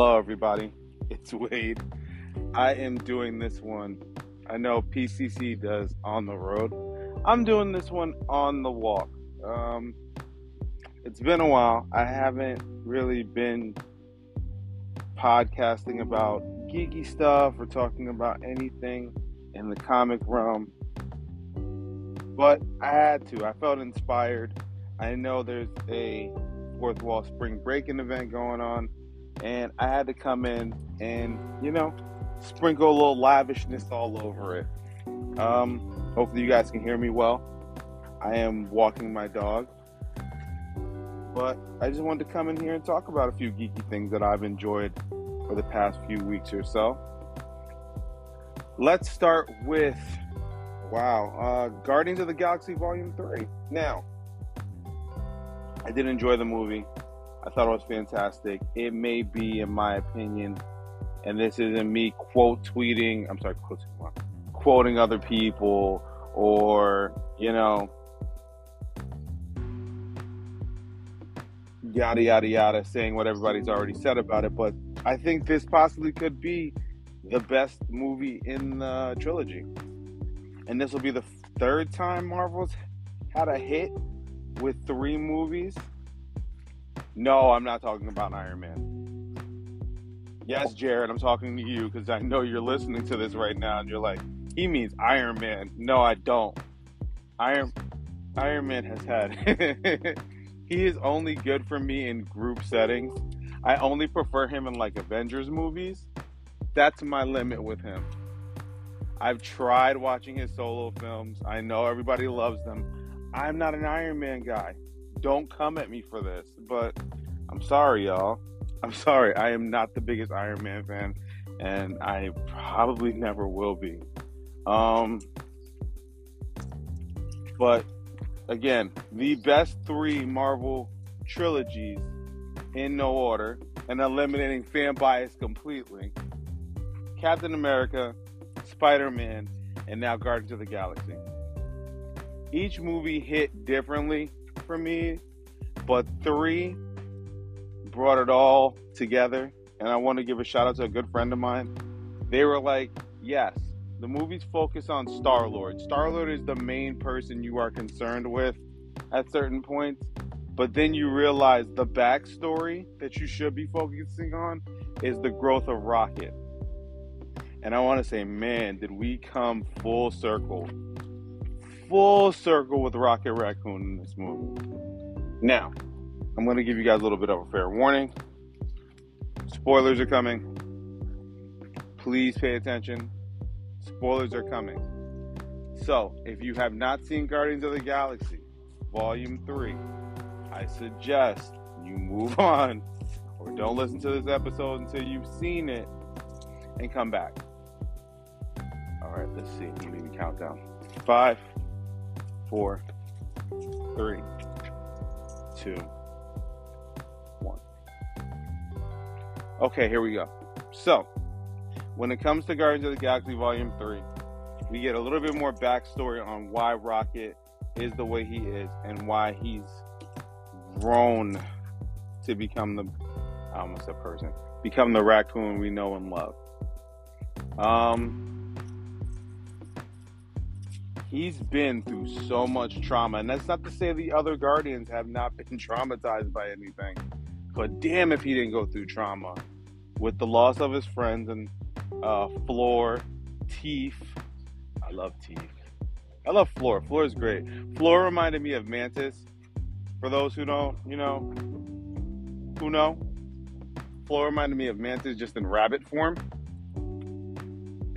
Hello, everybody. It's Wade. I am doing this one. I know PCC does on the road. I'm doing this one on the walk. Um, it's been a while. I haven't really been podcasting about geeky stuff or talking about anything in the comic realm. But I had to. I felt inspired. I know there's a fourth wall spring breaking event going on, and I had to come in and, you know, sprinkle a little lavishness all over it. Um, hopefully, you guys can hear me well. I am walking my dog, but I just wanted to come in here and talk about a few geeky things that I've enjoyed for the past few weeks or so. Let's start with wow, uh, Guardians of the Galaxy Volume 3. Now, I did enjoy the movie. I thought it was fantastic. It may be, in my opinion, and this isn't me quote tweeting, I'm sorry, quote, quoting other people or, you know, yada, yada, yada, saying what everybody's already said about it. But I think this possibly could be the best movie in the trilogy. And this will be the third time Marvel's had a hit with three movies. No, I'm not talking about Iron Man. Yes, Jared, I'm talking to you because I know you're listening to this right now and you're like, he means Iron Man. No, I don't. Iron Iron Man has had he is only good for me in group settings. I only prefer him in like Avengers movies. That's my limit with him. I've tried watching his solo films. I know everybody loves them. I'm not an Iron Man guy. Don't come at me for this, but I'm sorry, y'all. I'm sorry. I am not the biggest Iron Man fan, and I probably never will be. Um, but again, the best three Marvel trilogies in no order and eliminating fan bias completely Captain America, Spider Man, and now Guardians of the Galaxy. Each movie hit differently for me, but three brought it all together. And I want to give a shout out to a good friend of mine. They were like, yes, the movies focus on Star Lord. Star Lord is the main person you are concerned with at certain points. But then you realize the backstory that you should be focusing on is the growth of Rocket. And I want to say, man, did we come full circle? Full circle with Rocket Raccoon in this movie. Now, I'm going to give you guys a little bit of a fair warning. Spoilers are coming. Please pay attention. Spoilers are coming. So, if you have not seen Guardians of the Galaxy Volume 3, I suggest you move on or don't listen to this episode until you've seen it and come back. All right, let's see. Let me count down. Five, four, three, two, one. Okay, here we go. So, when it comes to Guardians of the Galaxy Volume 3, we get a little bit more backstory on why Rocket is the way he is and why he's grown to become the I almost a person, become the raccoon we know and love. Um, he's been through so much trauma, and that's not to say the other Guardians have not been traumatized by anything, but damn if he didn't go through trauma with the loss of his friends and uh, Floor, Teef. I love Teef. I love Floor. Floor is great. Floor reminded me of Mantis. For those who don't, you know, who know, Floor reminded me of Mantis just in rabbit form.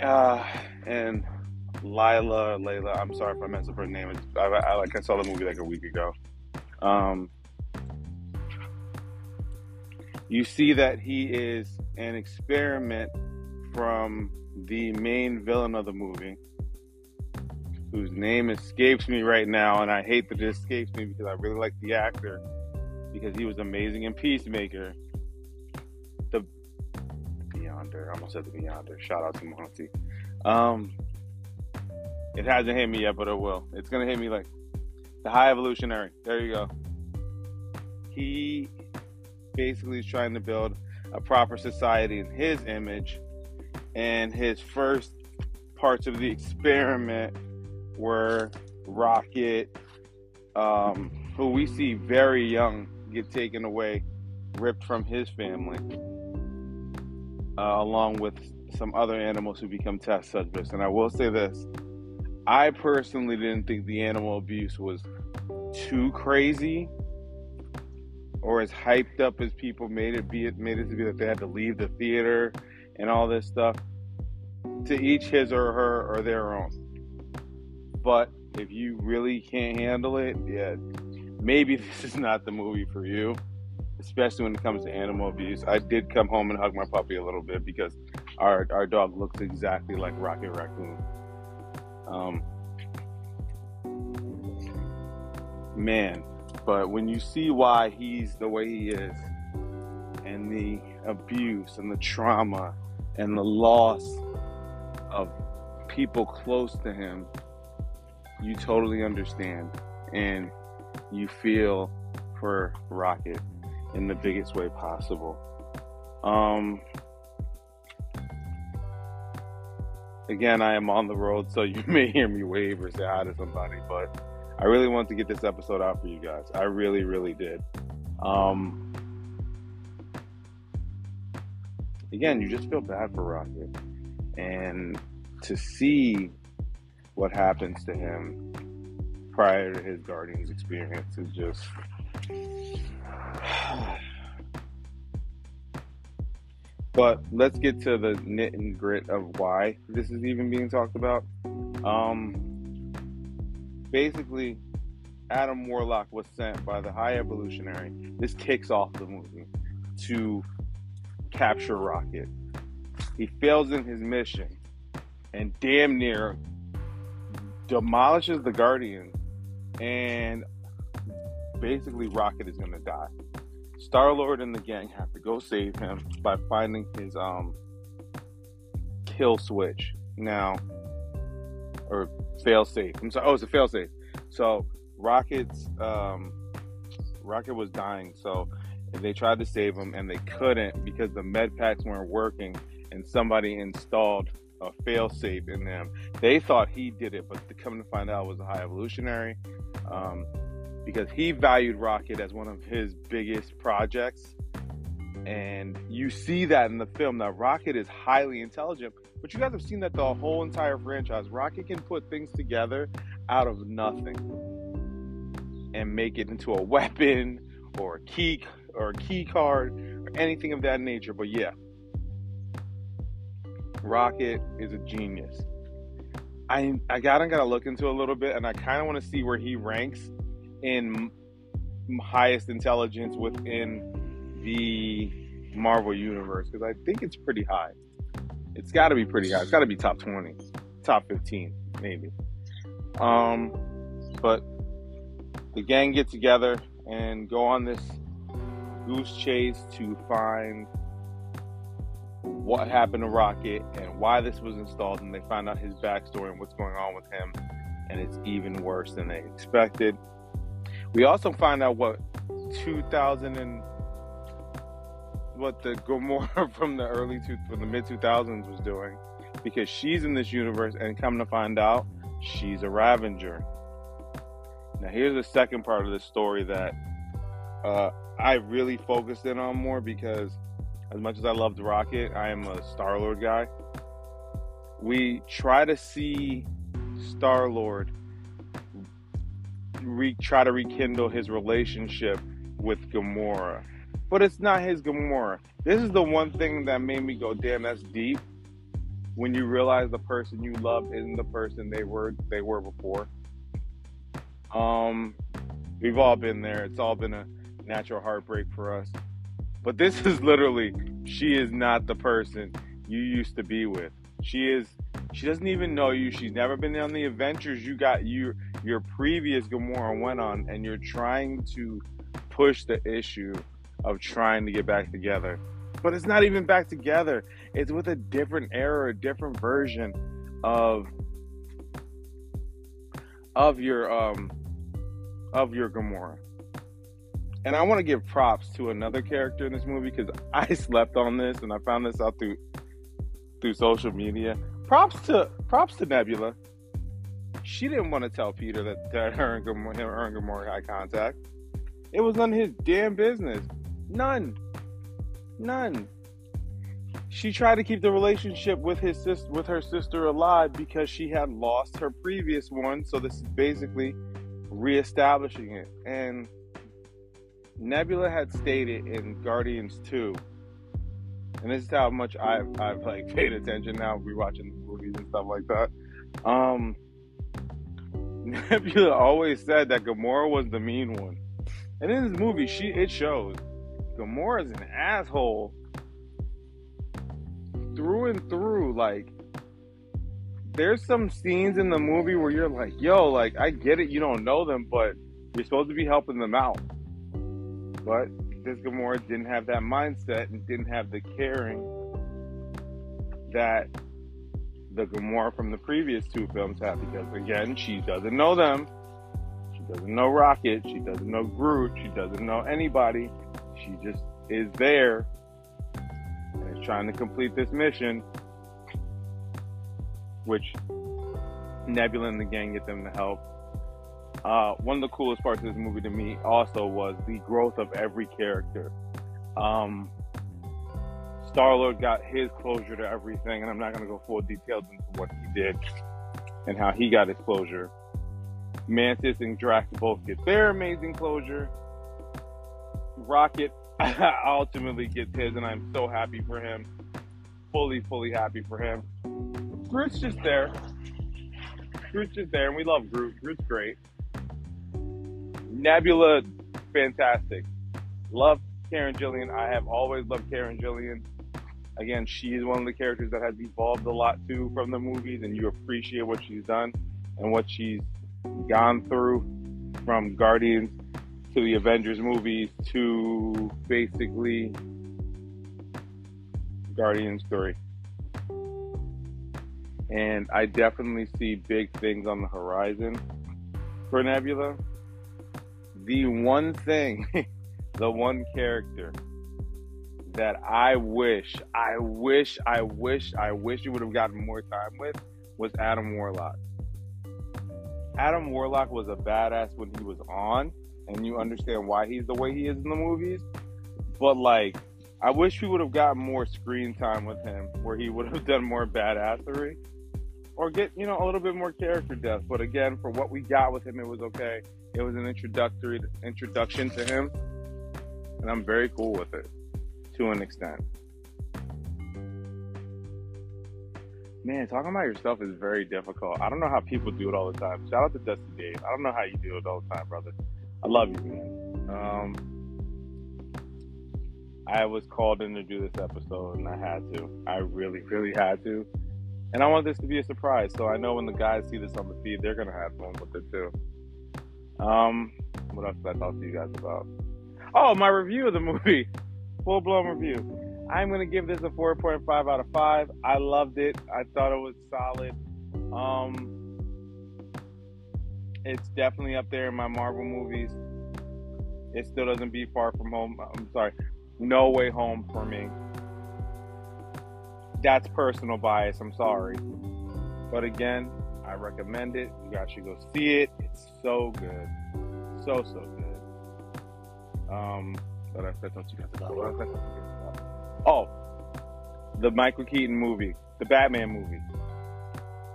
Uh, and Lila, Layla. I'm sorry if I messed up her name. I, I, I saw the movie like a week ago. Um, you see that he is an experiment from the main villain of the movie, whose name escapes me right now, and I hate that it escapes me because I really like the actor because he was amazing in Peacemaker. The Beyonder, I almost said the Beyonder. Shout out to Monty. Um, it hasn't hit me yet, but it will. It's gonna hit me like the High Evolutionary. There you go. He basically is trying to build a proper society in his image. And his first parts of the experiment were Rocket, um, who we see very young get taken away, ripped from his family, uh, along with some other animals who become test subjects. And I will say this I personally didn't think the animal abuse was too crazy or as hyped up as people made it be it made it to be that they had to leave the theater and all this stuff to each his or her or their own. But if you really can't handle it yeah maybe this is not the movie for you especially when it comes to animal abuse. I did come home and hug my puppy a little bit because our, our dog looks exactly like rocket raccoon um, man but when you see why he's the way he is, and the abuse and the trauma and the loss of people close to him, you totally understand and you feel for Rocket in the biggest way possible. Um, again, I am on the road, so you may hear me wave or say hi to somebody, but I really wanted to get this episode out for you guys. I really, really did. Um, again, you just feel bad for Rocket. And to see what happens to him prior to his Guardians experience is just. but let's get to the knit and grit of why this is even being talked about. Um, basically, Adam Warlock was sent by the High Evolutionary. This kicks off the movie to capture Rocket. He fails in his mission and damn near demolishes the Guardian, and basically, Rocket is going to die. Star Lord and the gang have to go save him by finding his um kill switch. Now, or fail safe. I'm sorry. Oh, it's a fail safe. So Rocket's um, Rocket was dying. So they tried to save him and they couldn't because the med packs weren't working and somebody installed a fail safe in them. They thought he did it, but to come to find out it was a high evolutionary um, because he valued Rocket as one of his biggest projects. And you see that in the film. Now, Rocket is highly intelligent, but you guys have seen that the whole entire franchise. Rocket can put things together out of nothing and make it into a weapon or a key or a key card or anything of that nature. But yeah, Rocket is a genius. I I gotta gotta look into a little bit, and I kind of want to see where he ranks in highest intelligence within the Marvel universe because I think it's pretty high. It's got to be pretty high. It's got to be top 20, top 15, maybe. Um, but the gang get together and go on this goose chase to find what happened to Rocket and why this was installed, and they find out his backstory and what's going on with him, and it's even worse than they expected. We also find out what 2000 and what the Gamora from the early two, from the mid 2000s was doing, because she's in this universe, and come to find out, she's a Ravager. Now, here's the second part of the story that uh, I really focused in on more because, as much as I loved Rocket, I am a Star Lord guy. We try to see Star Lord re- try to rekindle his relationship with Gamora but it's not his Gamora. This is the one thing that made me go, damn, that's deep. When you realize the person you love isn't the person they were they were before. Um, we've all been there. It's all been a natural heartbreak for us. But this is literally, she is not the person you used to be with. She is. She doesn't even know you. She's never been on the adventures you got your your previous Gamora went on, and you're trying to push the issue of trying to get back together. But it's not even back together. It's with a different era, a different version of of your um of your Gamora. and I want to give props to another character in this movie because I slept on this and I found this out through through social media. Props to props to Nebula. She didn't want to tell Peter that, that her and Gamora, her and Gamora had contact. It was none of his damn business. None. None. She tried to keep the relationship with his sister with her sister alive because she had lost her previous one. So this is basically reestablishing it. And Nebula had stated in Guardians 2, and this is how much I've, I've like paid attention now, rewatching movies and stuff like that. Um, Nebula always said that Gamora was the mean one, and in this movie, she it shows Gamora is an asshole through and through. Like, there's some scenes in the movie where you're like, "Yo, like I get it, you don't know them, but you're supposed to be helping them out." But this Gamora didn't have that mindset and didn't have the caring that the Gamora from the previous two films had because again, she doesn't know them. She doesn't know Rocket. She doesn't know Groot. She doesn't know anybody. She just is there and is trying to complete this mission, which Nebula and the gang get them to help. Uh, one of the coolest parts of this movie to me also was the growth of every character. Um, Star Lord got his closure to everything, and I'm not going to go full details into what he did and how he got his closure. Mantis and Drax both get their amazing closure. Rocket ultimately gets his, and I'm so happy for him. Fully, fully happy for him. Groot's just there. Groot's just there, and we love Groot. Groot's great. Nebula, fantastic. Love Karen Gillan. I have always loved Karen Gillan. Again, she is one of the characters that has evolved a lot too from the movies, and you appreciate what she's done and what she's gone through from Guardians to the Avengers movies to basically Guardians 3. And I definitely see big things on the horizon for Nebula the one thing, the one character that I wish, I wish, I wish, I wish you would have gotten more time with was Adam Warlock. Adam Warlock was a badass when he was on, and you understand why he's the way he is in the movies. But like, I wish we would have gotten more screen time with him, where he would have done more badassery, or get you know a little bit more character depth. But again, for what we got with him, it was okay. It was an introductory introduction to him, and I'm very cool with it to an extent. Man, talking about yourself is very difficult. I don't know how people do it all the time. Shout out to Dusty Dave. I don't know how you do it all the time, brother. I love you, man. Um, I was called in to do this episode, and I had to. I really, really had to. And I want this to be a surprise, so I know when the guys see this on the feed, they're gonna have fun with it too. Um, what else did I talk to you guys about? Oh, my review of the movie, full blown review. I'm gonna give this a 4.5 out of five. I loved it. I thought it was solid. Um, it's definitely up there in my Marvel movies. It still doesn't be Far From Home. I'm sorry, No Way Home for me. That's personal bias. I'm sorry, but again, I recommend it. You guys should go see it. It's so good. So, so good. Um, I said, don't you? What I? Oh, the Michael Keaton movie, the Batman movie.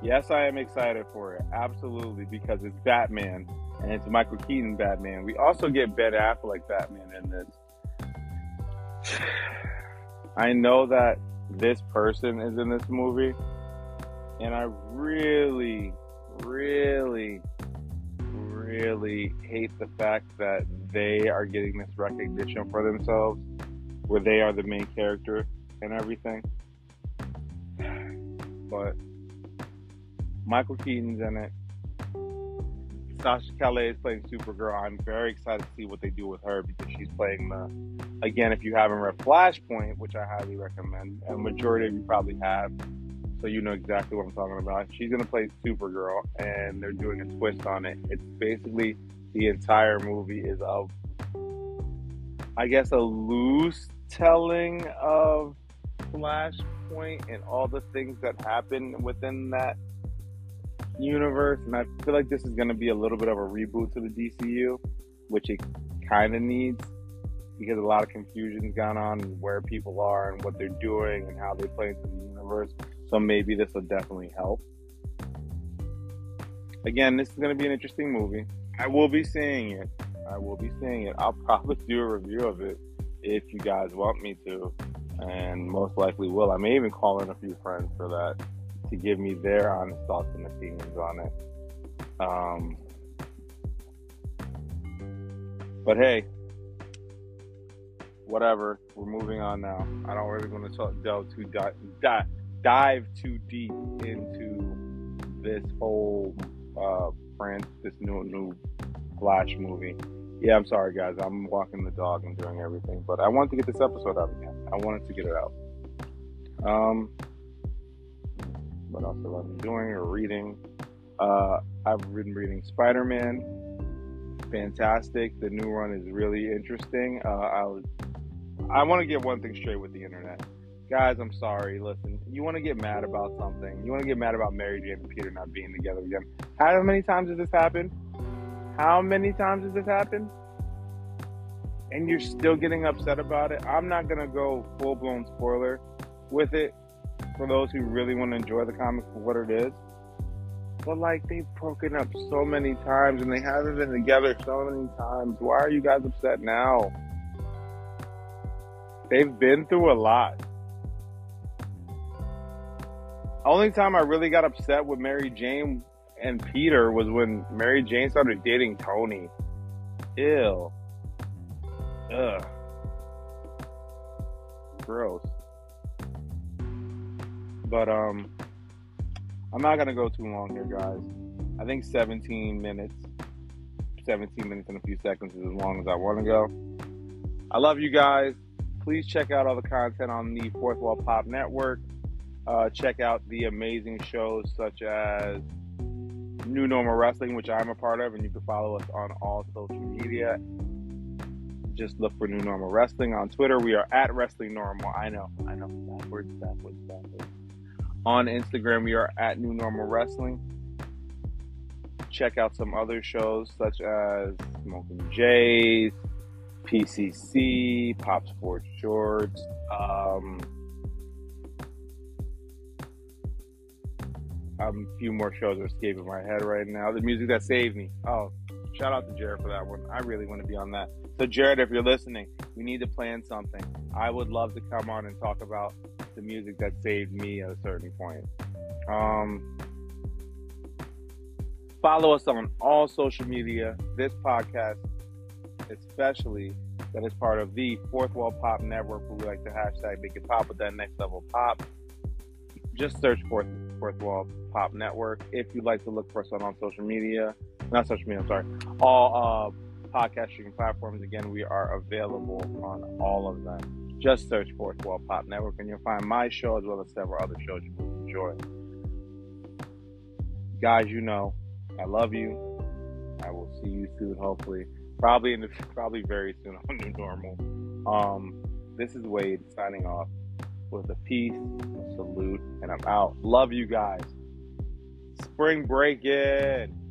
Yes, I am excited for it. Absolutely, because it's Batman and it's Michael Keaton Batman. We also get Ben Affleck Batman in this. I know that this person is in this movie, and I really, really, really hate the fact that they are getting this recognition for themselves, where they are the main character and everything. But Michael Keaton's in it. Sasha Calle is playing Supergirl. I'm very excited to see what they do with her because she's playing the. Again, if you haven't read Flashpoint, which I highly recommend, and majority of you probably have, so you know exactly what I'm talking about. She's gonna play Supergirl, and they're doing a twist on it. It's basically the entire movie is of I guess, a loose telling of Flashpoint and all the things that happen within that universe. And I feel like this is to be a little bit of a reboot to the DCU, which it kind of needs because a lot of confusion's gone on where people are and what they're doing and how they play into the universe. So maybe this will definitely help. Again, this is going to be an interesting movie. I will be seeing it. I will be seeing it. I'll probably do a review of it if you guys want me to, and most likely will. I may even call in a few friends for that to give me their honest thoughts and opinions on it. Um, but hey, whatever. We're moving on now. I don't really want to talk, delve too di- di- dive too deep into this whole uh, France, this new new Flash movie. Yeah, I'm sorry, guys. I'm walking the dog and doing everything, but I wanted to get this episode out again. I wanted to get it out. Um, what else have I been doing or reading? Uh, I've been reading Spider Man. Fantastic. The new run is really interesting. Uh, I was, I want to get one thing straight with the internet. Guys, I'm sorry. Listen, you want to get mad about something. You want to get mad about Mary Jane and Peter not being together again. How many times has this happened? How many times has this happened? And you're still getting upset about it? I'm not to go full blown spoiler with it for those who really want to enjoy the comic for what it is. But like they've broken up so many times and they haven't been together so many times. Why are you guys upset now? They've been through a lot. Only time I really got upset with Mary Jane and Peter was when Mary Jane started dating Tony. Ew. Ugh. Gross. But um I'm not gonna go too long here, guys. I think 17 minutes, 17 minutes and a few seconds is as long as I want to go. I love you guys. Please check out all the content on the Fourth Wall Pop Network. Uh, check out the amazing shows such as New Normal Wrestling, which I'm a part of, and you can follow us on all social media. Just look for New Normal Wrestling on Twitter. We are at Wrestling Normal. I know, I know, backwards, backwards, backwards. On Instagram, we are at New Normal Wrestling. Check out some other shows such as Smoking Jays, PCC, Pop Sports Shorts. Um, a few more shows are escaping my head right now. The music that saved me. Oh, shout out to Jared for that one. I really want to be on that. So, Jared, if you're listening, we need to plan something. I would love to come on and talk about the music that saved me at a certain point. Um, follow us on all social media. This podcast, especially, that is part of the Fourth Wall Pop Network, we like to hashtag make it pop with that next level pop. Just search Fourth, Fourth Wall Pop Network. If you'd like to look for us on, on social media, not social media, I'm sorry, all uh, podcast streaming platforms, again, we are available on all of them. Just search Fourth Wall Pop Network and you'll find my show as well as several other shows you will enjoy. Guys, you know, I love you. I will see you soon, hopefully. Probably in the, probably very soon on New Normal. Um, this is Wade signing off with a peace, a salute, and I'm out. Love you guys. Spring break in.